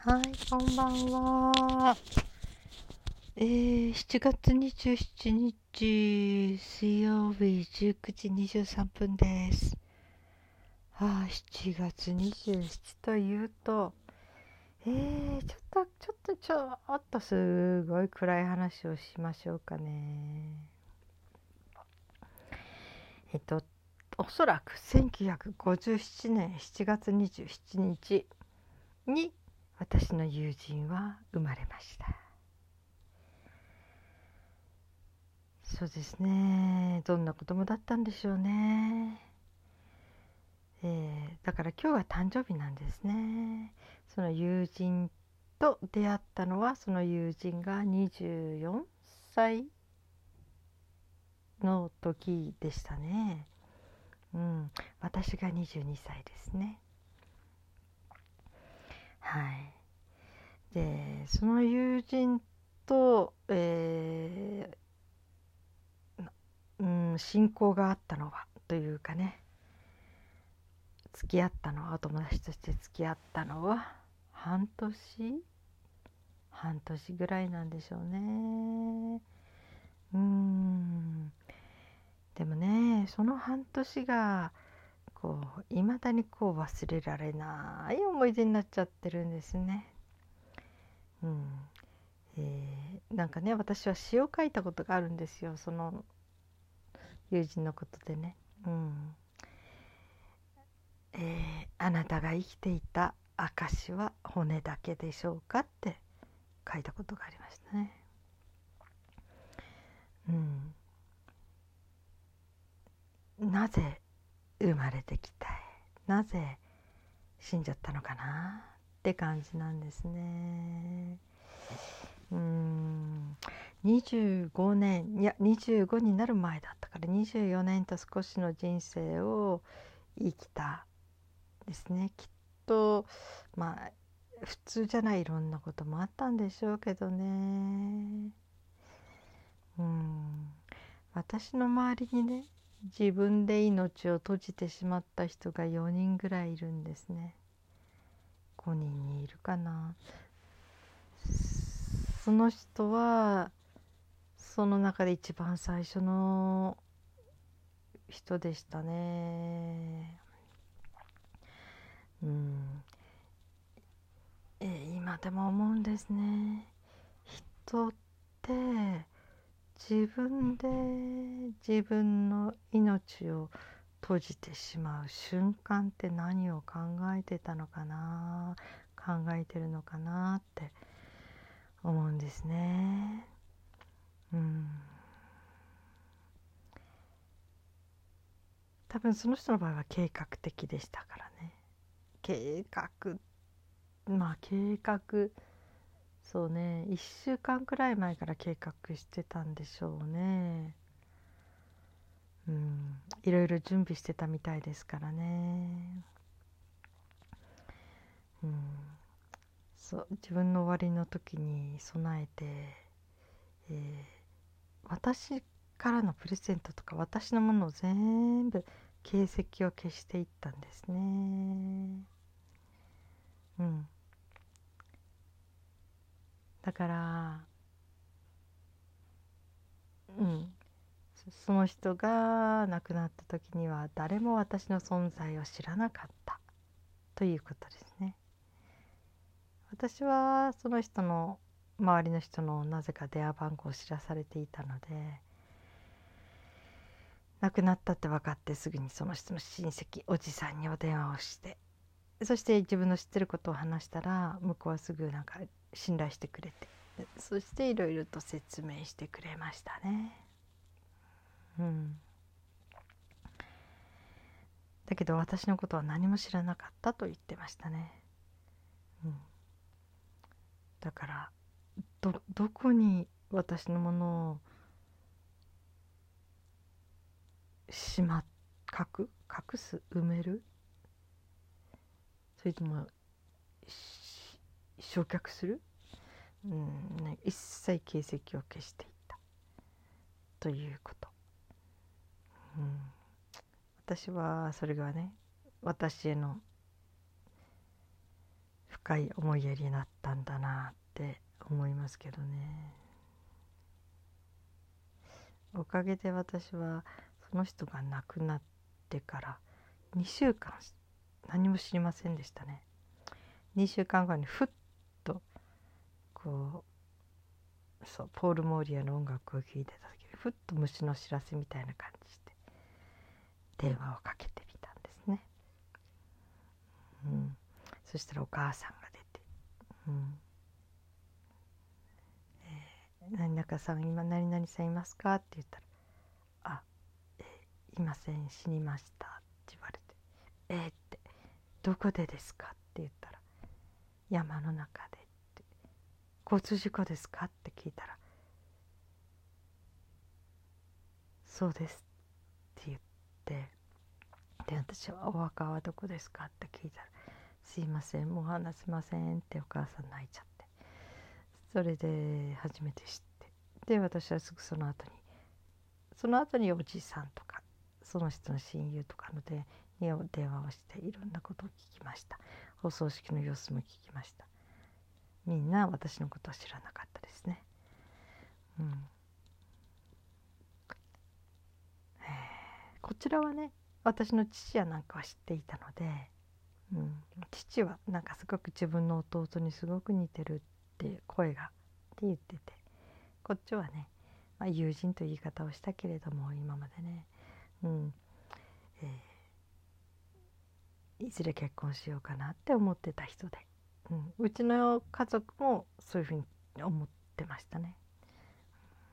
はい、こんばんは。えー、7月27日水曜日19時23分です。はあ、7月27というと、えー、ちょっと、ちょっと、ちょっとすごい暗い話をしましょうかね。えっと、おそらく1957年7月27日に私の友人は生まれました。そうですね。どんな子供だったんでしょうね。えー、だから今日は誕生日なんですね。その友人と出会ったのはその友人が24歳の時でしたね。うん。私が22歳ですね。はい。でその友人と、えー、うん、親交があったのはというかね。付き合ったのはお友達として付き合ったのは半年？半年ぐらいなんでしょうね。うん。でもねその半年がこういまだにこう忘れられない思い出になっちゃってるんですね。うん。えー、なんかね私は詩を書いたことがあるんですよ。その友人のことでね。うん。えー、あなたが生きていた証は骨だけでしょうかって書いたことがありましたね。うん、なぜ生まれてきたい？なぜ死んじゃったのかな？って感じなんですね。うん。25年いや25になる前だったから24年と少しの人生を生きたですね。きっとまあ普通じゃないいろんなこともあったんでしょうけどね。うん。私の周りにね自分で命を閉じてしまった人が4人ぐらいいるんですね。5人いるかな。その人はその中で一番最初の人でしたね。うん。え今でも思うんですね。人って自分で自分の命を閉じてしまう瞬間って何を考えてたのかな考えてるのかなって思うんですね。うん。多分その人の場合は計画的でしたからね。計画まあ計画そうね1週間くらい前から計画してたんでしょうね。うん。いろいろ準備してたみたいですからね。うん。そう自分の終わりの時に備えて、えー、私からのプレゼントとか私のものを全部形跡を消していったんですね。うん。だからうん。その人が亡くなった時には誰も私の存在を知らなかったということですね。私はその人の周りの人のなぜか電話番号を知らされていたので亡くなったって分かってすぐにその人の親戚おじさんにお電話をしてそして自分の知ってることを話したら向こうはすぐなんか信頼してくれてそしていろいろと説明してくれましたね。うん、だけど私のことは何も知らなかったと言ってましたね。うん、だからどどこに私のものをしま隠隠す埋める？それとも焼却する、うんね、一切形跡を消していった。ということ、うん、私はそれがね私への深い思いやりになったんだなって思いますけどね。おかげで私はその人が亡くなってから2週間何も知りませんでしたね。2週間後にふっとこうそうポール・モーリアの音楽を聴いてた時にふっと虫の知らせみたいな感じで電話をかけてみたんですね、うん、そしたらお母さんが出て「うん。えー、何々さん今何々さんいますか?」って言ったら「あ、えー、いません死にました」って言われて「えー、って。どこでですか?」って言ったら「山の中で」って「交通事故ですか?」って聞いたら「そうです」て。で私は「お墓はどこですか?」って聞いたらすいませんもう話せません」ってお母さん泣いちゃって。それで初めて知って。で私はすぐその後にその後におじさんとかその人の親友とかのでに電話をしていろんなことを聞きました。放送式の様子も聞きました。みんな私のことは知らなかったですね。うん。こちらはね私の父やなんかは知っていたのでうん、父はなんかすごく自分の弟にすごく似てるって声がって言っててこっちはね、まあ、友人という言い方をしたけれども今までね、うんえー、いずれ結婚しようかなって思ってた人で、うん、うちの家族もそういうふうに思ってましたね。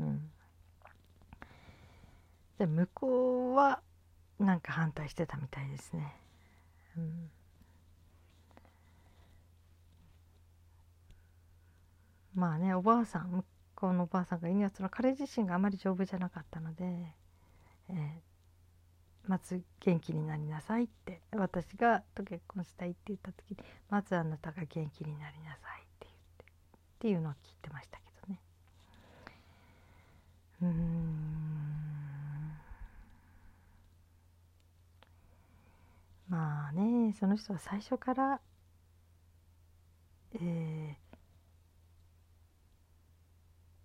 うん、で向こうはなんか反対してたみたいですね。うんまあねおばあさん向こうのおばあさんがいやつの彼自身があまり丈夫じゃなかったので、えー、まず元気になりなさいって私がと結婚したいって言った時にまずあなたが元気になりなさいって言ってっていうのを聞いてましたけどねうんまあねその人は最初からえー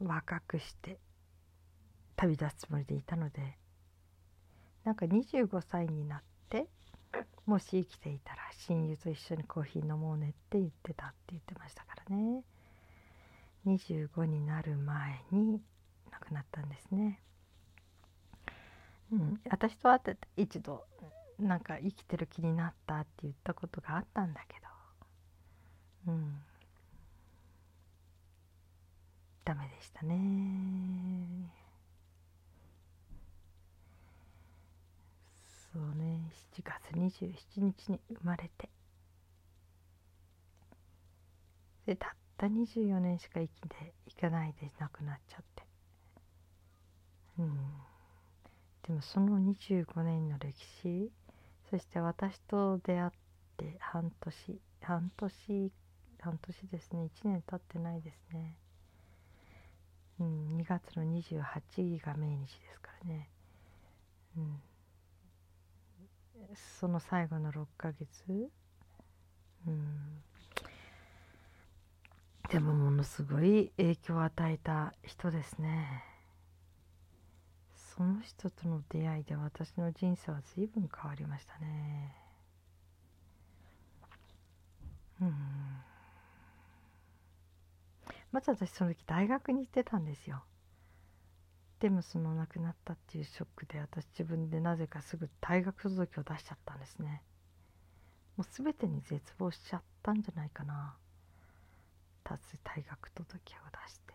若くして旅立つつもりでいたのでなんか25歳になってもし生きていたら親友と一緒にコーヒー飲もうねって言ってたって言ってましたからね25になる前に亡くなったんですね。うん、私と会って一度なんか生きてる気になったって言ったことがあったんだけど、うん、ダメでしたね。そうね。7月27日に生まれて。でたった24年しか生きていかないで亡くなっちゃって。うん。でもその25年の歴史そして私と出会って半年半年半年ですね。1年経ってないですね。うん、2月の28日が命日ですからね、うん、その最後の6ヶ月、うん、でもものすごい影響を与えた人ですね。その人との出会いで私の人生は随分変わりましたね。うん。まず私その時大学に行ってたんですよ。でもその亡くなったっていうショックで私自分でなぜかすぐ退学届を出しちゃったんですね。もう全てに絶望しちゃったんじゃないかな。たつ退学届を出して。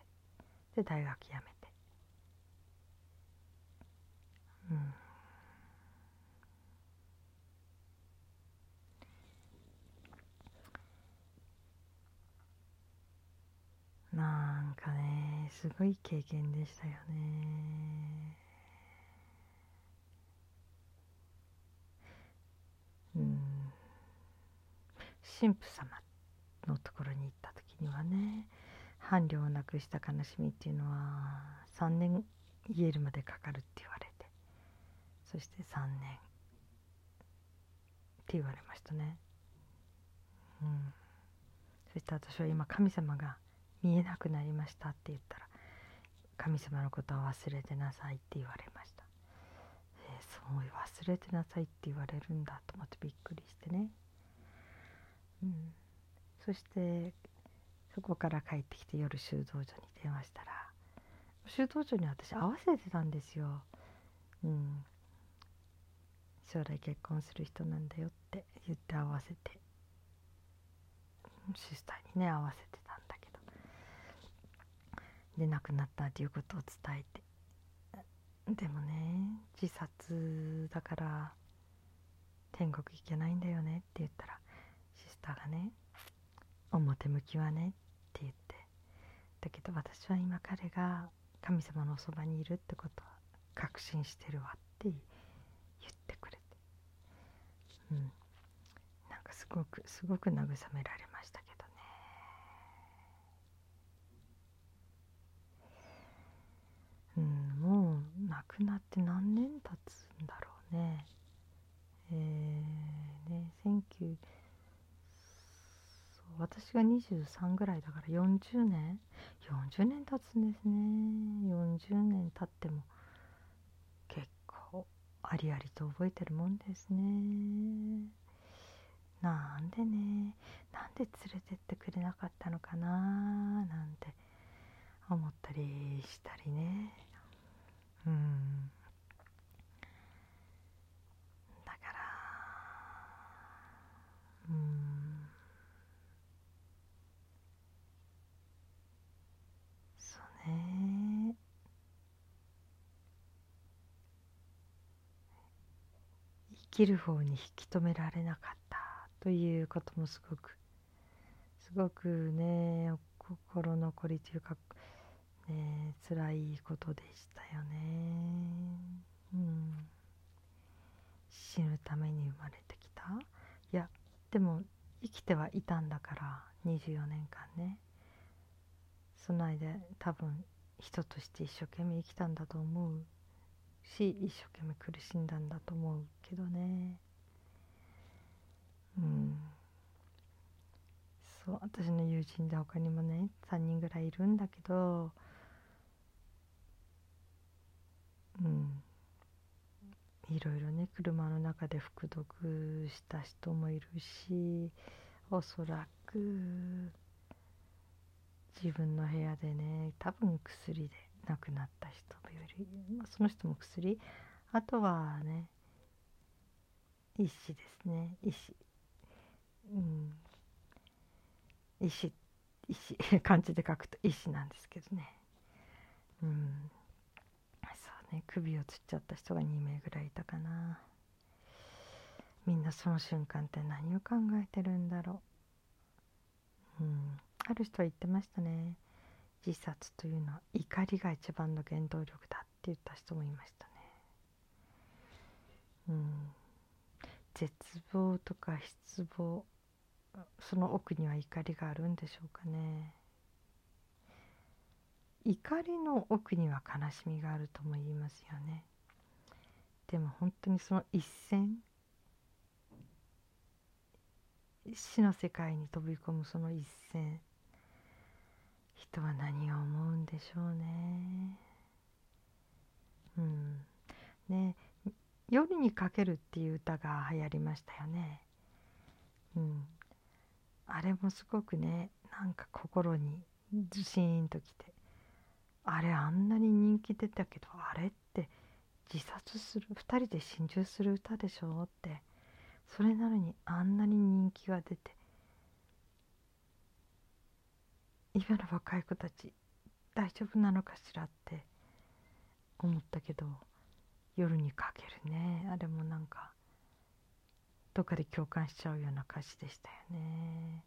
で大学辞めてうん。なんかねすごい経験でしたよね。うん。神父様のところに行った時にはね伴侶を亡くした悲しみっていうのは3年癒えるまでかかるって言われて。そして3年。って言われましたね。うん。そして私は今神様が見えなくなりましたって言ったら神様のことは忘れてなさいって言われました、えー、そう忘れてなさいって言われるんだと思ってびっくりしてね、うん、そしてそこから帰ってきて夜修道所に電話したら修道所に私合わせてたんですよ、うん、将来結婚する人なんだよって言って合わせてシスターにね合わせてたんだけど。で亡くなったっていうことを伝えて。でもね自殺だから天国行けないんだよねって言ったらシスターがね表向きはねって言って。だけど私は今彼が神様のそばにいるってことは確信してるわって言ってうん。なんかすごくすごく慰められましたけどね。うんもう亡くなって何年経つんだろうね。えー、ね19私が23ぐらいだから40年。40年経つんですね。40年経ってもありありと覚えてるもんですね。なんでね。なんで連れてってくれなかったのかな。なんて思ったりしたりね。うん。だからうん。きる方に引き止められなかったということもすごくすごくね心残りというか、ね、辛いことでしたよね。うん、死ぬために生まれてきた。いやでも生きてはいたんだから24年間ね。その間多分人として一生懸命生きたんだと思う。し一生懸命苦しんだんだと思うけどね。うん。そう私の友人で他にもね3人ぐらいいるんだけど。うん。いろいろね車の中で服毒した人もいるしおそらく自分の部屋でね多分薬で亡くなった人もいる、まあ、その人も薬。あとはね医師ですね。医師。うん。医師。医師。漢字で書くと医師なんですけどね。うん。そうね。首をつっちゃった人が2名ぐらいいたかな。みんなその瞬間って何を考えてるんだろう。うん。ある人は言ってましたね。自殺というのは怒りが一番の原動力だって言った人もいましたね。うん。絶望とか失望その奥には怒りがあるんでしょうかね。怒りの奥には悲しみがあるとも言いますよね。でも本当にその一線死の世界に飛び込むその一線人は何を思うんでしょうね。うん。ね夜にかけるっていう歌が流行りましたよね。うん。あれもすごくねなんか心にズシーンときてあれあんなに人気出たけどあれって自殺する2人で心中する歌でしょってそれなのにあんなに人気が出て今の若い子たち大丈夫なのかしらって思ったけど夜にかけるね。あれもなんかどっかで共感しちゃうような歌詞でしたよね。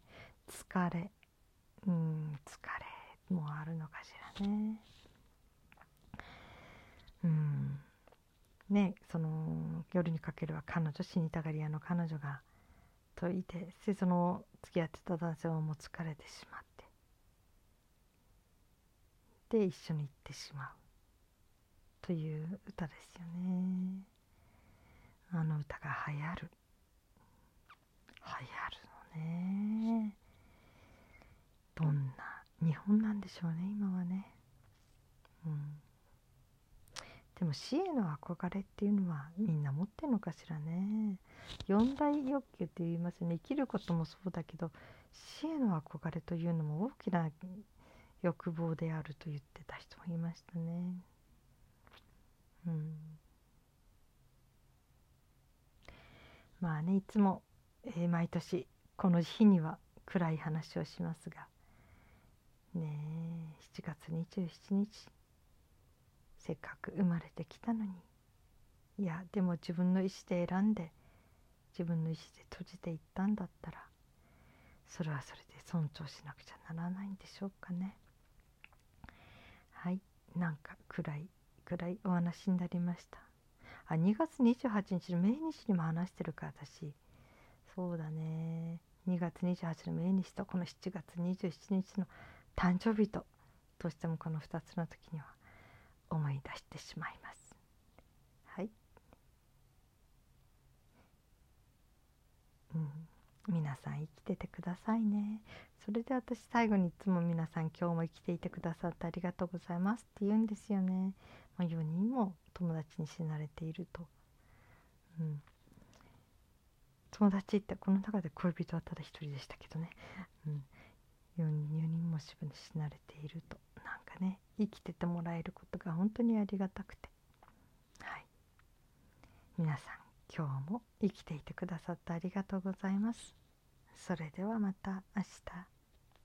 疲れ。うん疲れもあるのかしらね。うん。ねその夜にかけるは彼女死にたがり屋の彼女がといてその付き合ってた男性はもう疲れてしまって。で一緒に行ってしまうという歌ですよね。あの歌が流行る。流行るのね。どんな日本なんでしょうね今はね。うん。でも死への憧れっていうのはみんな持ってるのかしらね。四大欲求って言いますね。生きることもそうだけど死への憧れというのも大きな欲望であると言ってた人もいましたね。うん。まあねいつも、えー、毎年この日には暗い話をしますがねえ7月27日せっかく生まれてきたのに。いやでも自分の意思で選んで自分の意思で閉じていったんだったらそれはそれで尊重しなくちゃならないんでしょうかね。はい。なんか暗い暗いお話になりました。あ2月28日の命日にも話してるか私。そうだね。2月28日の命日とこの7月27日の誕生日とどうしてもこの2つの時には思い出してしまいます。はい。うん。皆さん生きててくださいね。それで私最後にいつも皆さん今日も生きていてくださってありがとうございますって言うんですよね、まあ、4人も友達に死なれていると。うん。友達ってこの中で恋人はただ一人でしたけどね、うん、4, 4人も死なれていると。なんかね生きててもらえることが本当にありがたくて。はい。皆さん今日も生きていてくださってありがとうございます。それではまた明日。